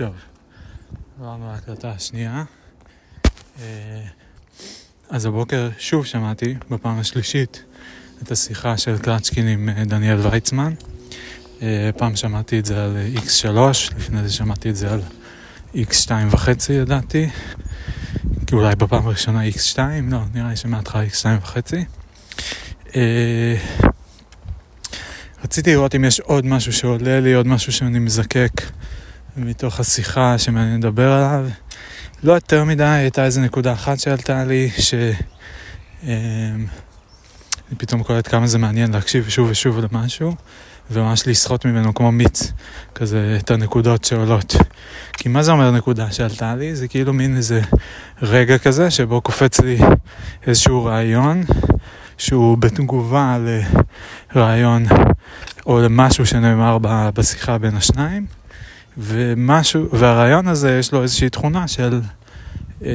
טוב, עברנו להקלטה השנייה. אה, אז הבוקר שוב שמעתי, בפעם השלישית, את השיחה של קלצ'קין עם אה, דניאל ויצמן. אה, פעם שמעתי את זה על X3, לפני זה שמעתי את זה על X2.5 ידעתי. כי אולי בפעם הראשונה X2, לא, נראה לי שמההתחלה X2.5. רציתי לראות אם יש עוד משהו שעולה לי, עוד משהו שאני מזקק מתוך השיחה שמעניין לדבר עליו. לא יותר מדי, הייתה איזה נקודה אחת שעלתה לי, ש... אני פתאום קולט כמה זה מעניין להקשיב שוב ושוב למשהו, וממש לסחוט ממנו כמו מיץ, כזה את הנקודות שעולות. כי מה זה אומר נקודה שעלתה לי? זה כאילו מין איזה רגע כזה שבו קופץ לי איזשהו רעיון, שהוא בתגובה לרעיון או למשהו שנאמר בשיחה בין השניים. ומשהו, והרעיון הזה יש לו איזושהי תכונה של אה,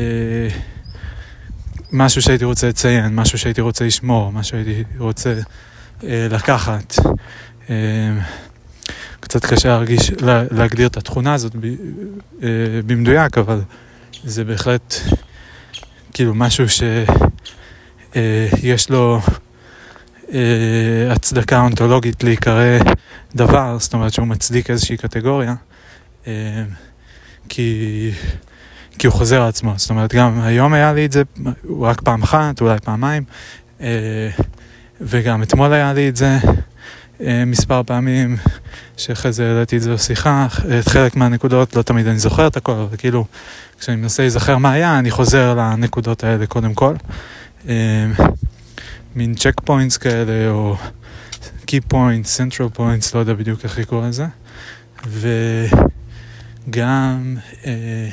משהו שהייתי רוצה לציין, משהו שהייתי רוצה לשמור, משהו שהייתי רוצה אה, לקחת. אה, קצת קשה להרגיש, לה, להגדיר את התכונה הזאת ב, אה, במדויק, אבל זה בהחלט כאילו משהו שיש אה, לו אה, הצדקה אונתולוגית להיקרא דבר, זאת אומרת שהוא מצדיק איזושהי קטגוריה. אה, כי, כי הוא חוזר על עצמו. זאת אומרת, גם היום היה לי את זה רק פעם אחת, אולי פעמיים, אה, וגם אתמול היה לי את זה אה, מספר פעמים, שאחרי זה העליתי את זה בשיחה, את חלק מהנקודות, לא תמיד אני זוכר את הכל, אבל כאילו, כשאני מנסה להיזכר מה היה, אני חוזר לנקודות האלה קודם כל. מין check points כאלה, או key points, central points, לא יודע בדיוק איך לקרוא לזה. גם אה,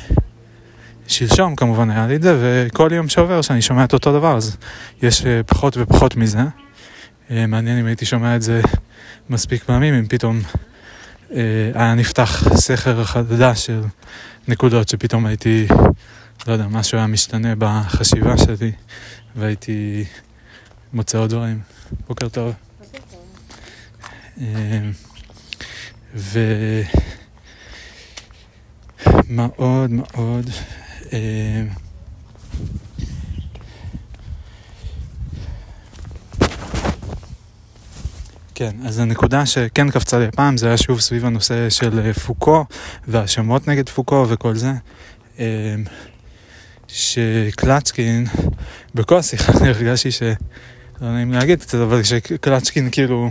שלשום כמובן היה לי את זה, וכל יום שעובר שאני שומע את אותו דבר, אז יש אה, פחות ופחות מזה. אה, מעניין אם הייתי שומע את זה מספיק פעמים, אם פתאום אה, היה נפתח סכר חדש של נקודות, שפתאום הייתי, לא יודע, משהו היה משתנה בחשיבה שלי, והייתי מוצא עוד דברים. בוקר טוב. אה, ו... מאוד מאוד אה, כן, אז הנקודה שכן קפצה לי הפעם זה היה שוב סביב הנושא של אה, פוקו והאשמות נגד פוקו וכל זה. אה, שקלצ'קין, בכל השיחה אני הרגשתי ש... לא נעים להגיד קצת, אבל שקלצ'קין כאילו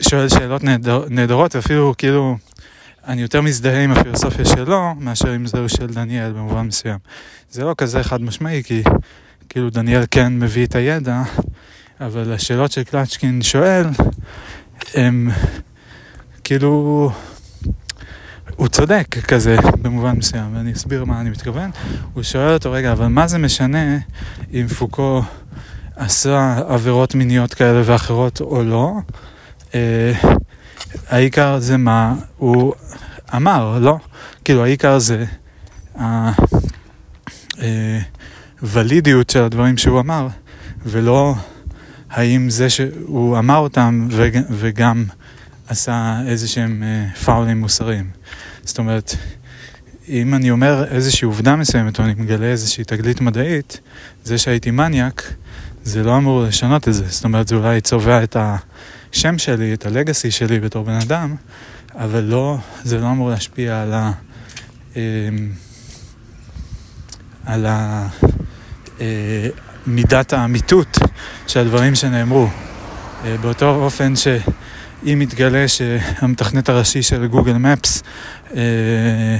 שואל שאלות נהדר, נהדרות, ואפילו כאילו אני יותר מזדהה עם הפילוסופיה שלו מאשר עם זהו של דניאל במובן מסוים. זה לא כזה חד משמעי, כי כאילו דניאל כן מביא את הידע, אבל השאלות של קלצ'קין שואל, הם כאילו... הוא צודק כזה במובן מסוים, ואני אסביר מה אני מתכוון. הוא שואל אותו, רגע, אבל מה זה משנה אם פוקו עשה עבירות מיניות כאלה ואחרות או לא? אה, העיקר זה מה הוא אמר, לא? כאילו העיקר זה הוולידיות של הדברים שהוא אמר, ולא האם זה שהוא אמר אותם וגם עשה איזה שהם אה, פאולים מוסריים. זאת אומרת, אם אני אומר איזושהי עובדה מסוימת או אני מגלה איזושהי תגלית מדעית, זה שהייתי מניאק, זה לא אמור לשנות את זה. זאת אומרת, זה אולי צובע את ה... השם שלי, את הלגאסי שלי בתור בן אדם, אבל לא, זה לא אמור להשפיע על ה... אמ, על ה... אה, מידת האמיתות של הדברים שנאמרו. אה, באותו אופן שאם יתגלה שהמתכנת הראשי של גוגל מפס אה,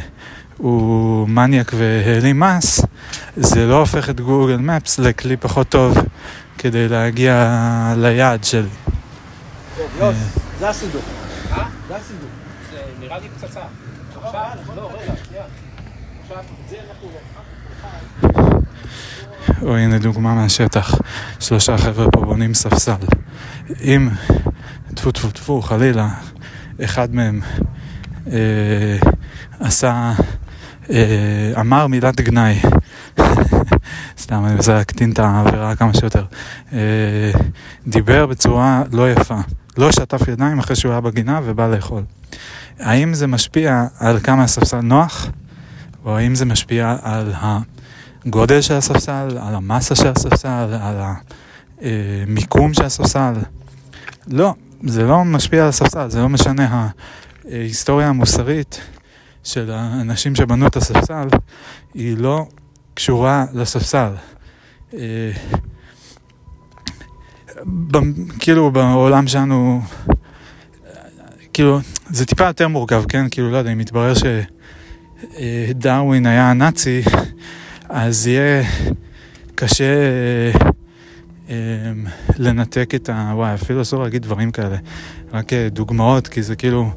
הוא מניאק והעלים מס, זה לא הופך את גוגל מפס לכלי פחות טוב כדי להגיע ליעד שלי. יוס, זה הסידור. אה? זה הסידור. זה נראה לי פצצה. עכשיו, לא, רגע, שנייה. עכשיו, זה אנחנו... או הנה דוגמה מהשטח, שלושה חבר'ה פה בונים ספסל. אם, טפו טפו טפו, חלילה, אחד מהם אה, עשה, אה, אמר מילת גנאי, סתם, אני מנסה להקטין את העבירה כמה שיותר, אה, דיבר בצורה לא יפה. לא שטף ידיים אחרי שהוא היה בגינה ובא לאכול. האם זה משפיע על כמה הספסל נוח, או האם זה משפיע על הגודל של הספסל, על המסה של הספסל, על המיקום של הספסל? לא, זה לא משפיע על הספסל, זה לא משנה. ההיסטוריה המוסרית של האנשים שבנו את הספסל היא לא קשורה לספסל. אה, כאילו בעולם שלנו, כאילו, זה טיפה יותר מורכב, כן? כאילו, לא יודע, אם מתברר שדרווין היה נאצי, אז יהיה קשה אה, לנתק את ה... וואי, אפילו אסור להגיד דברים כאלה, רק דוגמאות, כי זה כאילו,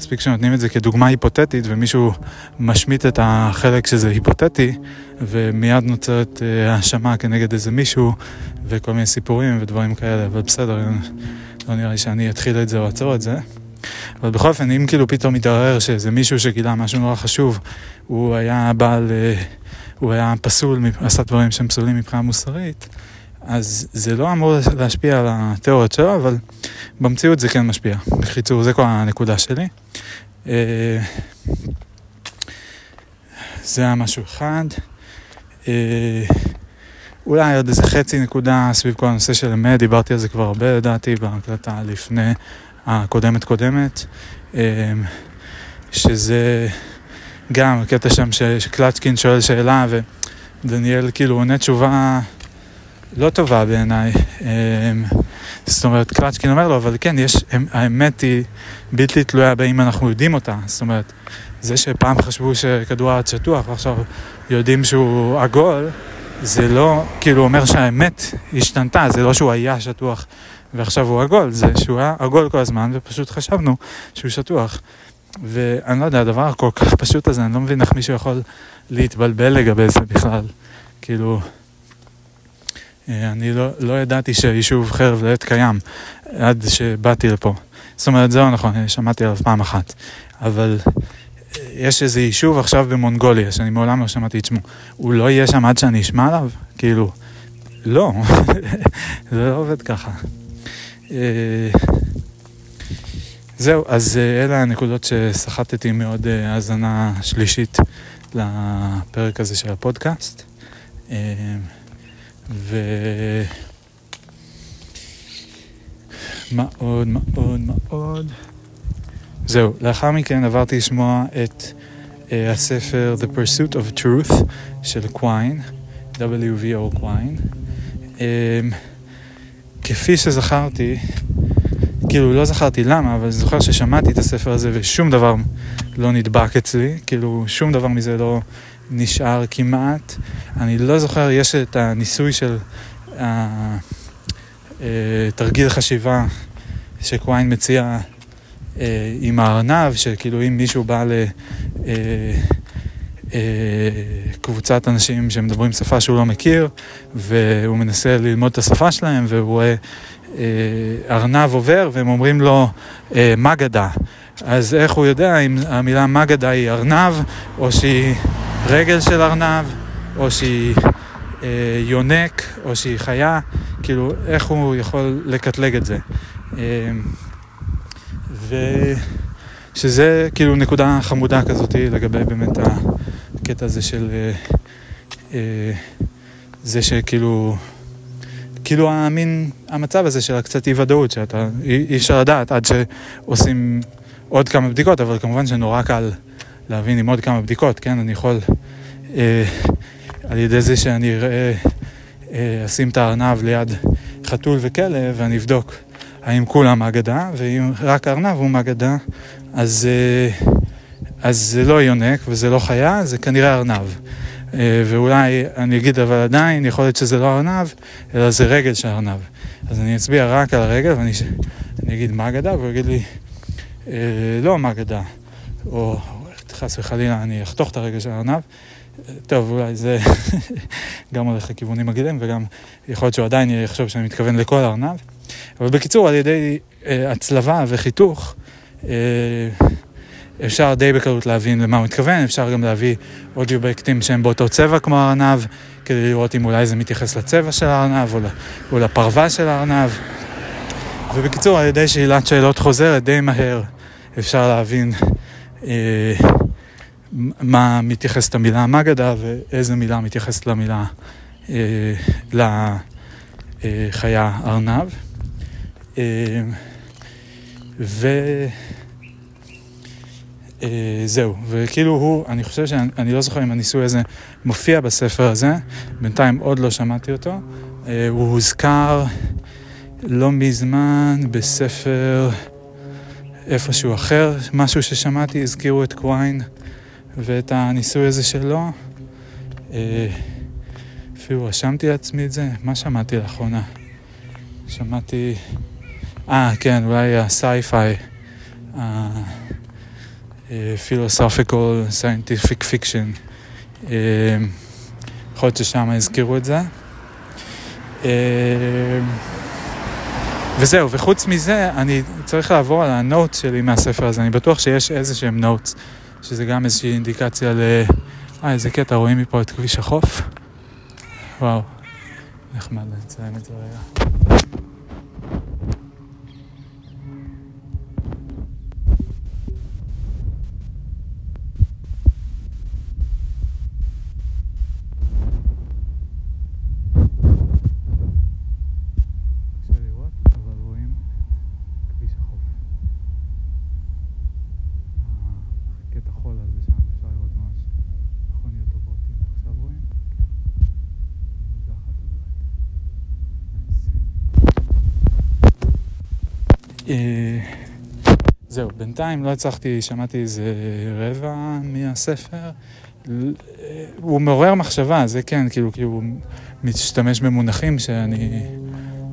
מספיק שנותנים את זה כדוגמה היפותטית ומישהו משמיט את החלק שזה היפותטי ומיד נוצרת אה, האשמה כנגד איזה מישהו וכל מיני סיפורים ודברים כאלה, אבל בסדר, לא נראה לי שאני אתחיל את זה או אעצור את זה. אבל בכל אופן, אם כאילו פתאום מתערער שאיזה מישהו שגילה משהו נורא חשוב, הוא היה בעל, אה, הוא היה פסול, עשה דברים שהם פסולים מבחינה מוסרית, אז זה לא אמור להשפיע על התיאוריות שלו, אבל במציאות זה כן משפיע. בקיצור, זה כל הנקודה שלי. אה, זה היה משהו אחד. אה, אולי עוד איזה חצי נקודה סביב כל הנושא של אמת, דיברתי על זה כבר הרבה לדעתי בהקלטה לפני הקודמת קודמת, אה, שזה גם קטע שם שקלצ'קין שואל שאלה ודניאל כאילו עונה תשובה לא טובה בעיניי. אמ, זאת אומרת, קלצ'קין אומר לו, אבל כן, יש, האמת היא בלתי תלויה באם אנחנו יודעים אותה. זאת אומרת, זה שפעם חשבו שכדור הארץ שטוח ועכשיו יודעים שהוא עגול, זה לא, כאילו אומר שהאמת השתנתה, זה לא שהוא היה שטוח ועכשיו הוא עגול, זה שהוא היה עגול כל הזמן ופשוט חשבנו שהוא שטוח. ואני לא יודע, הדבר הכל כך פשוט הזה, אני לא מבין איך מישהו יכול להתבלבל לגבי זה בכלל. כאילו... אה, אני לא, לא ידעתי שיישוב חרב לעת קיים עד שבאתי לפה. זאת אומרת, זהו נכון, שמעתי עליו פעם אחת. אבל אה, יש איזה יישוב עכשיו במונגוליה, שאני מעולם לא שמעתי את שמו. הוא לא יהיה שם עד שאני אשמע עליו? כאילו, לא, זה לא עובד ככה. אה, זהו, אז אלה הנקודות שסחטתי מעוד האזנה שלישית לפרק הזה של הפודקאסט. ו... מה עוד, מה עוד, מה עוד? זהו, לאחר מכן עברתי לשמוע את uh, הספר The Pursuit of Truth של קוויין, W.V.O. קוויין. Um, כפי שזכרתי, כאילו לא זכרתי למה, אבל זוכר ששמעתי את הספר הזה ושום דבר לא נדבק אצלי, כאילו שום דבר מזה לא נשאר כמעט. אני לא זוכר, יש את הניסוי של uh, uh, תרגיל חשיבה שקוויין מציע uh, עם הארנב, שכאילו אם מישהו בא לקבוצת אנשים שמדברים שפה שהוא לא מכיר, והוא מנסה ללמוד את השפה שלהם, והוא רואה ארנב עובר, והם אומרים לו, מגדה. אז איך הוא יודע אם המילה מגדה היא ארנב, או שהיא רגל של ארנב, או שהיא אה, יונק, או שהיא חיה, כאילו, איך הוא יכול לקטלג את זה. אה, ושזה כאילו נקודה חמודה כזאת לגבי באמת הקטע הזה של אה, אה, זה שכאילו, כאילו המין, המצב הזה של הקצת אי ודאות, שאתה, אי, אי אפשר לדעת עד שעושים עוד כמה בדיקות, אבל כמובן שנורא קל להבין עם עוד כמה בדיקות, כן? אני יכול, אה, על ידי זה שאני אראה, אה, אשים את הארנב ליד חתול וכלב ואני אבדוק האם כולם אגדה, ואם רק הארנב הוא מאגדה, אז, אה, אז זה לא יונק וזה לא חיה, זה כנראה ארנב. אה, ואולי אני אגיד, אבל עדיין יכול להיות שזה לא ארנב, אלא זה רגל של ארנב. אז אני אצביע רק על הרגל ואני אגיד מה אגדה, והוא יגיד לי, אה, לא מה אגדה. או חס וחלילה אני אחתוך את הרגל של הארנב. טוב, אולי זה גם הולך לכיוונים מגעילים וגם יכול להיות שהוא עדיין יחשוב שאני מתכוון לכל הארנב. אבל בקיצור, על ידי אה, הצלבה וחיתוך, אה, אפשר די בקלות להבין למה הוא מתכוון, אפשר גם להביא עוד אובייקטים שהם באותו צבע כמו הארנב, כדי לראות אם אולי זה מתייחס לצבע של הארנב או לפרווה של הארנב. ובקיצור, על ידי שאלת שאלות חוזרת די מהר, אפשר להבין אה, מה מתייחסת המילה מגדה ואיזה מילה מתייחסת למילה, אה, לחיה ארנב. אה, וזהו, וכאילו הוא, אני חושב שאני לא זוכר אם הניסוי הזה מופיע בספר הזה, בינתיים עוד לא שמעתי אותו. הוא הוזכר לא מזמן בספר איפשהו אחר, משהו ששמעתי, הזכירו את קוויין ואת הניסוי הזה שלו. אה, אפילו רשמתי לעצמי את זה, מה שמעתי לאחרונה? שמעתי... אה, כן, אולי ה sci-fi, scientific fiction. אה, יכול להיות ששם הזכירו את זה. אה, וזהו, וחוץ מזה, אני צריך לעבור על ה notes שלי מהספר הזה, אני בטוח שיש איזה שהם notes, שזה גם איזושהי אינדיקציה ל... אה, איזה קטע, רואים מפה את כביש החוף? וואו, נחמד לציין את זה רגע. זהו, בינתיים לא הצלחתי, שמעתי איזה רבע מהספר. אה, הוא מעורר מחשבה, זה כן, כאילו, כאילו הוא משתמש במונחים שאני,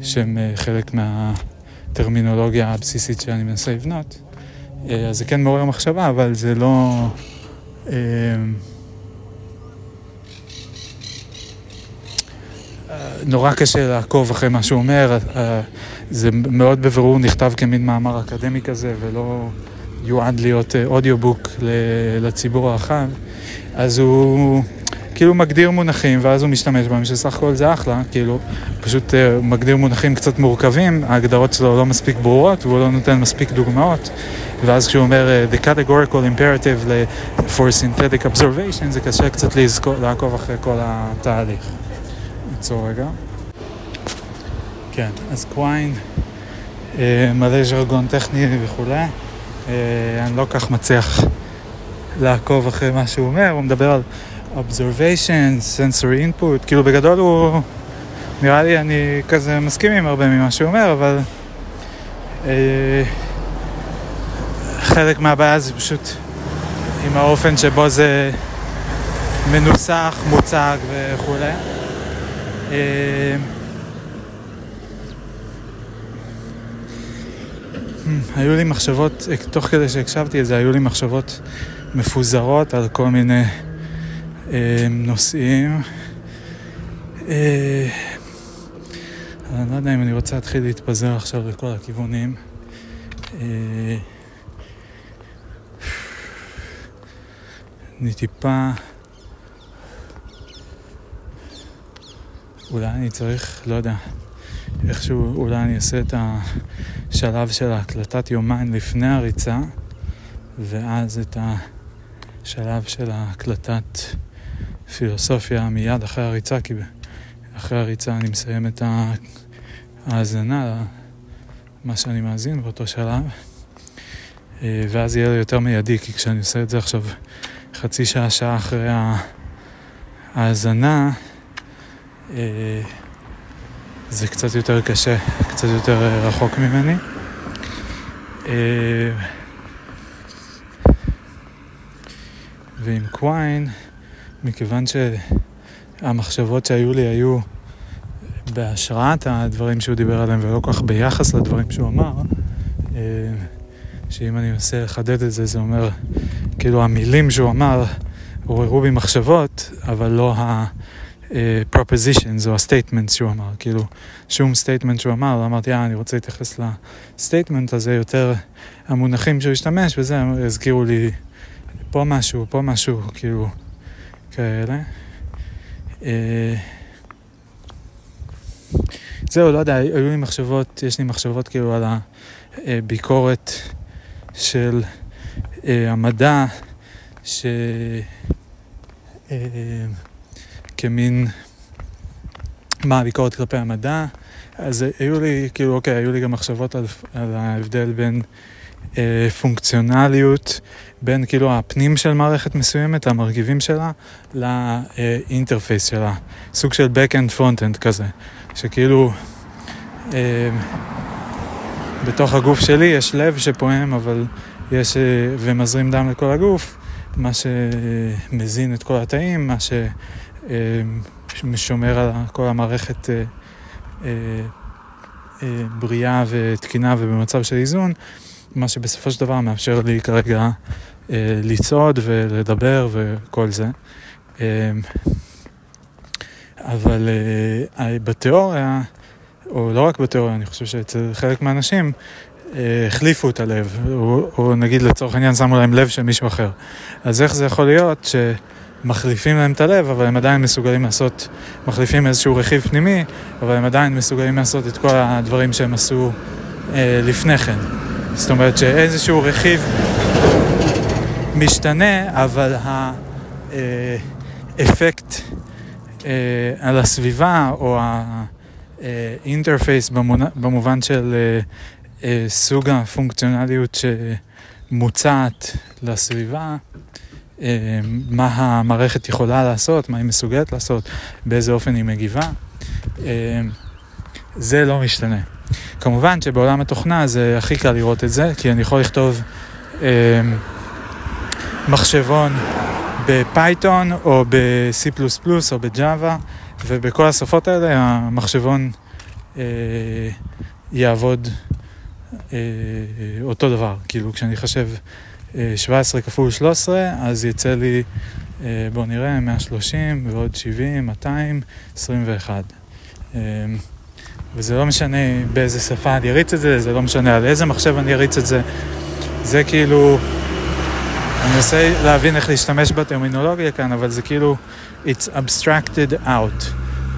שהם אה, חלק מהטרמינולוגיה הבסיסית שאני מנסה לבנות. אז זה כן מעורר מחשבה, אבל זה לא... נורא קשה לעקוב אחרי מה שהוא אומר, זה מאוד בבירור נכתב כמין מאמר אקדמי כזה, ולא יועד להיות אודיובוק לציבור הרחב, אז הוא כאילו מגדיר מונחים, ואז הוא משתמש בהם, שסך הכל זה אחלה, כאילו, פשוט הוא מגדיר מונחים קצת מורכבים, ההגדרות שלו לא מספיק ברורות, והוא לא נותן מספיק דוגמאות, ואז כשהוא אומר The categorical imperative for synthetic observation, זה קשה קצת לזכור, לעקוב אחרי כל התהליך. עצור רגע. כן, אז קוויין, אה, מלא ז'רגון טכני וכולי. אה, אני לא כך מצליח לעקוב אחרי מה שהוא אומר, הוא מדבר על observation, sensory input, כאילו בגדול הוא, נראה לי אני כזה מסכים עם הרבה ממה שהוא אומר, אבל אה, חלק מהבעיה זה פשוט עם האופן שבו זה מנוסח, מוצג וכולי. אה, היו לי מחשבות, תוך כדי שהקשבתי לזה, היו לי מחשבות מפוזרות על כל מיני אה, נושאים. אה, אני לא יודע אם אני רוצה להתחיל להתפזר עכשיו לכל הכיוונים. אה, אני טיפה... אולי אני צריך, לא יודע, איכשהו אולי אני אעשה את השלב של ההקלטת יומיים לפני הריצה, ואז את השלב של ההקלטת פילוסופיה מיד אחרי הריצה, כי אחרי הריצה אני מסיים את ההאזנה, מה שאני מאזין באותו שלב, אה, ואז יהיה לי יותר מיידי, כי כשאני עושה את זה עכשיו חצי שעה, שעה אחרי ההאזנה, זה קצת יותר קשה, קצת יותר אה, רחוק ממני. אה, ועם קוויין, מכיוון שהמחשבות שהיו לי היו בהשראת הדברים שהוא דיבר עליהם ולא כל כך ביחס לדברים שהוא אמר, שאם אני מנסה לחדד את זה, זה אומר, כאילו המילים שהוא אמר עוררו בי מחשבות, אבל לא ה... propositions או ה-statements שהוא אמר, כאילו שום statement שהוא אמר, לא אמרתי, אה, אני רוצה להתייחס ל-statement הזה, יותר המונחים שהוא השתמש וזה, הזכירו לי פה משהו, פה משהו, כאילו, כאלה. אה, זהו, לא יודע, היו לי מחשבות, יש לי מחשבות כאילו על הביקורת של אה, המדע, ש... כמין, מה הביקורת כלפי המדע. אז היו לי, כאילו, אוקיי, היו לי גם מחשבות על, על ההבדל בין אה, פונקציונליות, בין כאילו הפנים של מערכת מסוימת, המרכיבים שלה, לאינטרפייס שלה. סוג של back-end front-end כזה, שכאילו... אה, בתוך הגוף שלי יש לב שפועם, אבל יש, אה, ומזרים דם לכל הגוף, מה שמזין את כל התאים, מה ששומר על כל המערכת אה, אה, בריאה ותקינה ובמצב של איזון, מה שבסופו של דבר מאפשר לי כרגע לצעוד ולדבר וכל זה. אבל בתיאוריה, או לא רק בתיאוריה, אני חושב שאצל חלק מהאנשים אה, החליפו את הלב, או, או נגיד לצורך העניין שמו להם לב של מישהו אחר. אז איך זה יכול להיות שמחליפים להם את הלב, אבל הם עדיין מסוגלים לעשות, מחליפים איזשהו רכיב פנימי, אבל הם עדיין מסוגלים לעשות את כל הדברים שהם עשו אה, לפני כן. זאת אומרת שאיזשהו רכיב משתנה, אבל האפקט אה, על הסביבה, או ה... אינטרפייס במובן של uh, uh, סוג הפונקציונליות שמוצעת לסביבה, מה המערכת יכולה לעשות, מה היא מסוגלת לעשות, באיזה אופן היא מגיבה, uh, זה לא משתנה. כמובן שבעולם התוכנה זה הכי קל לראות את זה, כי אני יכול לכתוב uh, מחשבון בפייתון או ב-C++ או ב-Java. ובכל השפות האלה המחשבון אה, יעבוד אה, אותו דבר. כאילו, כשאני אה, 17 כפול 13, אז יצא לי, אה, בואו נראה, 130 ועוד 70, 200, 21. אה, וזה לא משנה באיזה שפה אני אריץ את זה, זה לא משנה על איזה מחשב אני אריץ את זה. זה כאילו, אני מנסה להבין איך להשתמש בטרמינולוגיה כאן, אבל זה כאילו... it's abstracted out,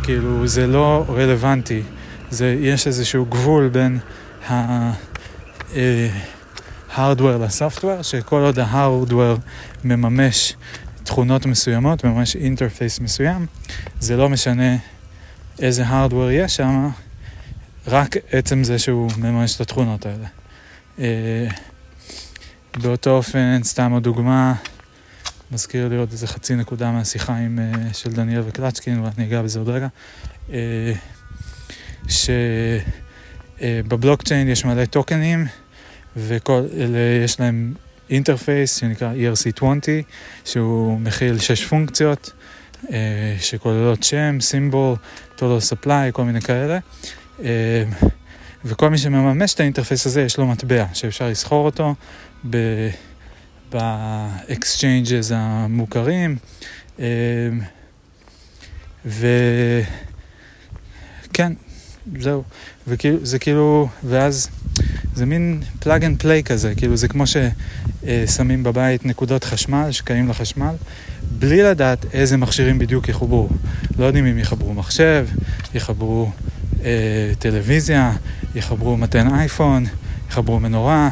כאילו זה לא רלוונטי, זה, יש איזשהו גבול בין ה-hardware אה, ל software, שכל עוד ה-hardware מממש תכונות מסוימות, מממש interface מסוים, זה לא משנה איזה hardware יש שם, רק עצם זה שהוא מממש את התכונות האלה. אה, באותו אופן, סתם הדוגמה, מזכיר לי עוד איזה חצי נקודה מהשיחה עם, uh, של דניאל וקלצ'קין, ואני אגע בזה עוד רגע, uh, שבבלוקצ'יין יש מלא טוקנים, וכל אלה יש להם interface שנקרא ERC20, שהוא מכיל שש פונקציות, uh, שכוללות שם, symbol, total supply, כל מיני כאלה. Uh, וכל מי שמממש את ה interface הזה יש לו מטבע שאפשר לסחור אותו ב... ב exchanges המוכרים. אמ, וכן, זהו. וכאילו, זה כאילו, ואז זה מין plug and play כזה, כאילו זה כמו ששמים בבית נקודות חשמל, שקעים לחשמל, בלי לדעת איזה מכשירים בדיוק יחוברו. לא יודעים אם יחברו מחשב, יחברו אה, טלוויזיה, יחברו מתן אייפון, יחברו מנורה,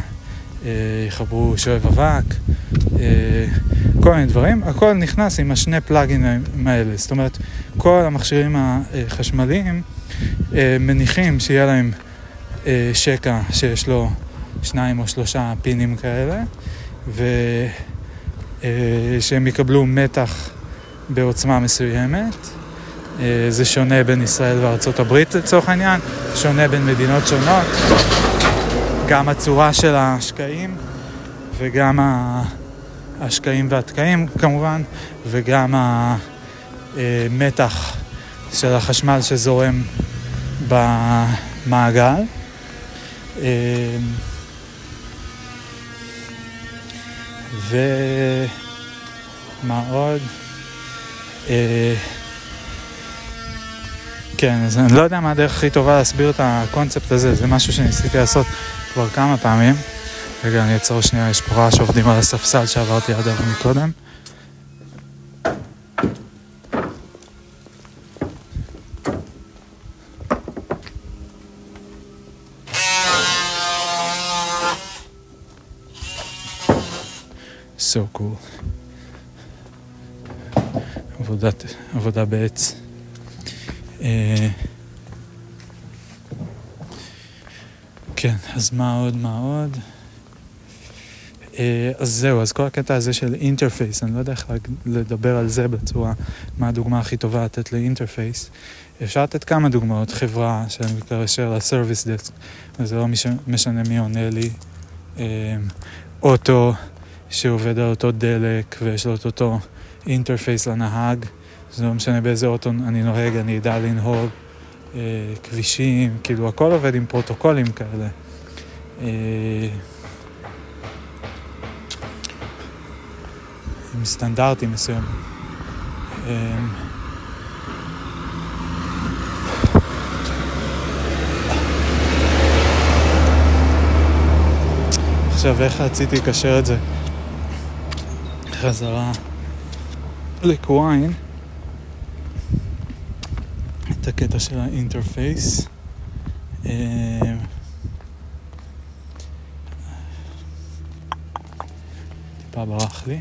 אה, יחברו שואב אבק, אה, כל מיני דברים, הכל נכנס עם השני פלאגינים האלה. זאת אומרת, כל המכשירים החשמליים אה, מניחים שיהיה להם שקע שיש לו שניים או שלושה פינים כאלה, ושהם יקבלו מתח בעוצמה מסוימת. זה שונה בין ישראל וארצות הברית לצורך העניין, שונה בין מדינות שונות. גם הצורה של השקעים וגם השקעים והתקעים כמובן, וגם המתח של החשמל שזורם במעגל. ומה עוד? כן, אז אני לא יודע מה הדרך הכי טובה להסביר את הקונספט הזה, זה משהו שניסיתי לעשות כבר כמה פעמים. רגע, אני אעצור שנייה, יש פה רעש עובדים על הספסל שעברתי עד היום מקודם. So cool. עבודת, עבודה בעץ. אה, כן, אז מה עוד, מה עוד? אה, אז זהו, אז כל הקטע הזה של interface, אני לא יודע איך לדבר על זה בצורה, מה הדוגמה הכי טובה לתת ל interface. אפשר לתת כמה דוגמאות, חברה שאני מתקשר ל service desk, וזה לא משנה מי עונה לי, אה, אוטו שעובד על אותו דלק ויש לו את אותו אינטרפייס לנהג, זה לא משנה באיזה אוטו אני נוהג, אני אדע לנהוג, אה, כבישים, כאילו הכל עובד עם פרוטוקולים כאלה. עם סטנדרטים מסוימים. אמ, עכשיו, איך רציתי לקשר את זה חזרה לקוויין, את הקטע של האינטרפייס. אמ, טיפה ברח לי.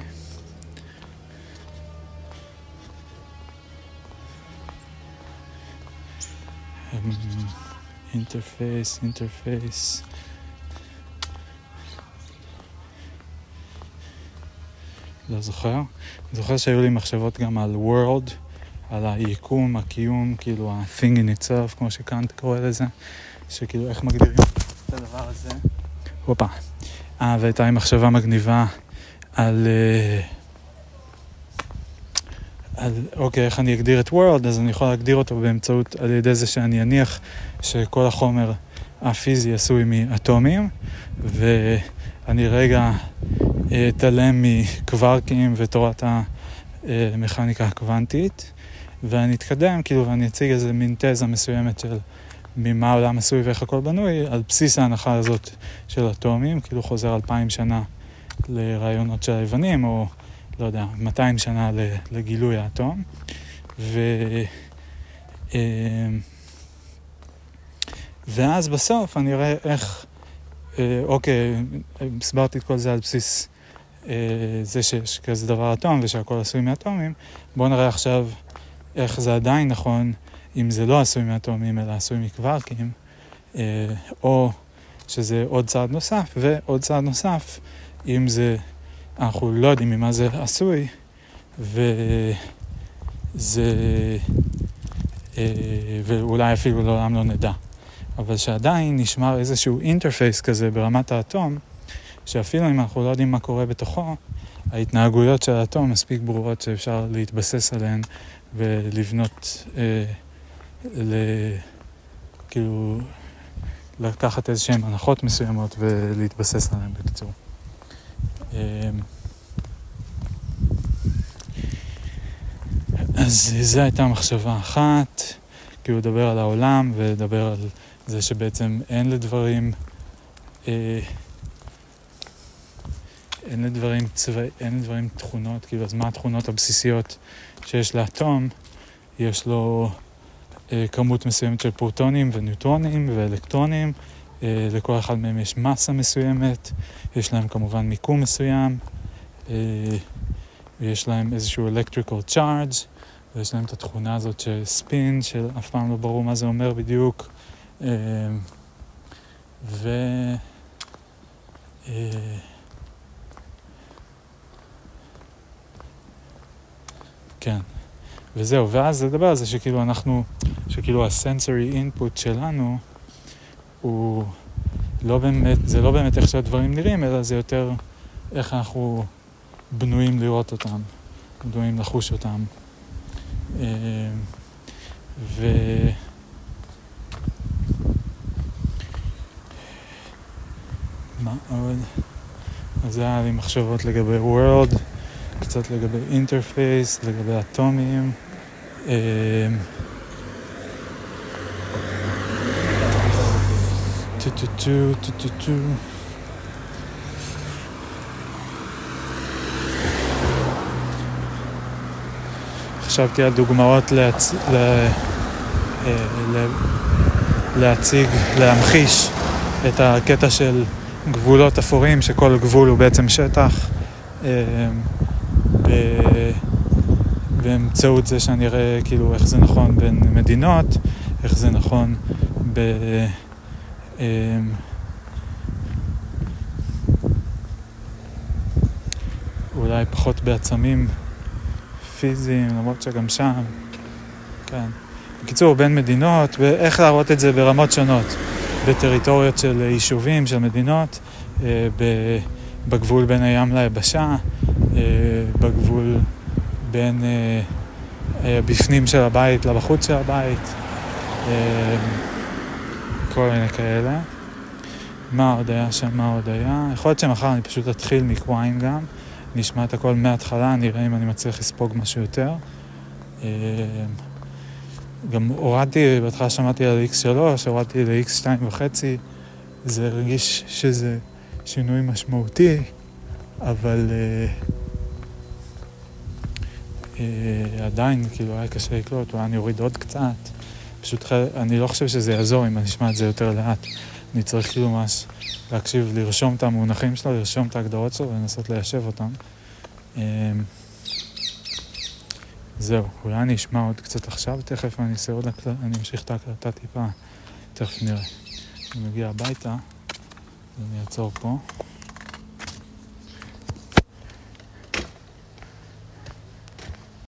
interface, interface. לא זוכר. זוכר שהיו לי מחשבות גם על World, על היקום, הקיום, כאילו ה-thing in itself, כמו שקאנט קורא לזה, שכאילו איך מגדירים את הדבר הזה. הופה. אה, והייתה לי מחשבה מגניבה על... Uh, על, אוקיי, איך אני אגדיר את World, אז אני יכול להגדיר אותו באמצעות, על ידי זה שאני אניח שכל החומר הפיזי עשוי מאטומים, ואני רגע אתעלם מקווארקים ותורת המכניקה הקוונטית, ואני אתקדם, כאילו, ואני אציג איזה מין תזה מסוימת של ממה העולם עשוי ואיך הכל בנוי, על בסיס ההנחה הזאת של אטומים, כאילו חוזר אלפיים שנה לרעיונות של היוונים, או... לא יודע, 200 שנה לגילוי האטום. ו... אמ, ואז בסוף אני אראה איך, אה, אוקיי, הסברתי את כל זה על בסיס אה, זה שיש כזה דבר אטום ושהכל עשוי מאטומים, בואו נראה עכשיו איך זה עדיין נכון אם זה לא עשוי מאטומים אלא עשוי מקווארקים, אה, או שזה עוד צעד נוסף, ועוד צעד נוסף אם זה אנחנו לא יודעים ממה זה עשוי, וזה... אה, ואולי אפילו לעולם לא נדע. אבל שעדיין נשמר איזשהו אינטרפייס כזה ברמת האטום, שאפילו אם אנחנו לא יודעים מה קורה בתוכו, ההתנהגויות של האטום מספיק ברורות שאפשר להתבסס עליהן ולבנות, אה, ל... כאילו, לקחת איזשהן הנחות מסוימות ולהתבסס עליהן בקיצור. אמ, אז זו הייתה מחשבה אחת, כאילו לדבר על העולם ולדבר על זה שבעצם אין לדברים, אה, אין לדברים צבע, אין לדברים תכונות, כאילו אז מה התכונות הבסיסיות שיש לאטום? יש לו אה, כמות מסוימת של פרוטונים וניוטרונים ואלקטרונים, אה, לכל אחד מהם יש מסה מסוימת, יש להם כמובן מיקום מסוים, אה, ויש להם איזשהו electrical charge, ויש להם את התכונה הזאת של ספין, שאף פעם לא ברור מה זה אומר בדיוק. אה, ו... כן, וזהו, ואז לדבר על זה שכאילו אנחנו, שכאילו הסנסורי אינפוט שלנו הוא לא באמת, זה לא באמת איך שהדברים נראים, אלא זה יותר איך אנחנו בנויים לראות אותם, בנויים לחוש אותם. אה, ו... מה עוד? אז זה היה לי מחשבות לגבי World, קצת לגבי אינטרפייס, לגבי אטומים. אה, חשבתי על דוגמאות. אה, לה... להציג, להמחיש את הקטע של גבולות אפורים, שכל גבול הוא בעצם שטח, אמ, ב- באמצעות זה שאני אראה כאילו איך זה נכון בין מדינות, איך זה נכון ב... אמ, אולי פחות בעצמים פיזיים, למרות שגם שם, כן. בקיצור, בין מדינות, ואיך להראות את זה ברמות שונות, בטריטוריות של יישובים, של מדינות, אה, בגבול בין הים ליבשה, אה, בגבול בין אה, בפנים של הבית לבחוץ של הבית, כל מיני כאלה. מה עוד היה שם, מה עוד היה? יכול להיות שמחר אני פשוט אתחיל מקוויין גם, נשמע את הכל מההתחלה, נראה אם אני מצליח לספוג משהו יותר. גם הורדתי, בהתחלה שמעתי על X3, הורדתי ל-X2.5, זה הרגיש שזה שינוי משמעותי, אבל אה, אה, עדיין, כאילו, היה קשה לקלוט, אולי אני אוריד עוד קצת. פשוט, אני לא חושב שזה יעזור אם אני אשמע את זה יותר לאט. אני צריך כאילו ממש להקשיב, לרשום את המונחים שלו, לרשום את ההגדרות שלו ולנסות ליישב אותם. אה, זהו, אולי אני אשמע עוד קצת עכשיו, תכף אני אעשה עוד הקלטה, אני אמשיך את ההקלטה טיפה, תכף נראה. אני מגיע הביתה, אני אעצור פה.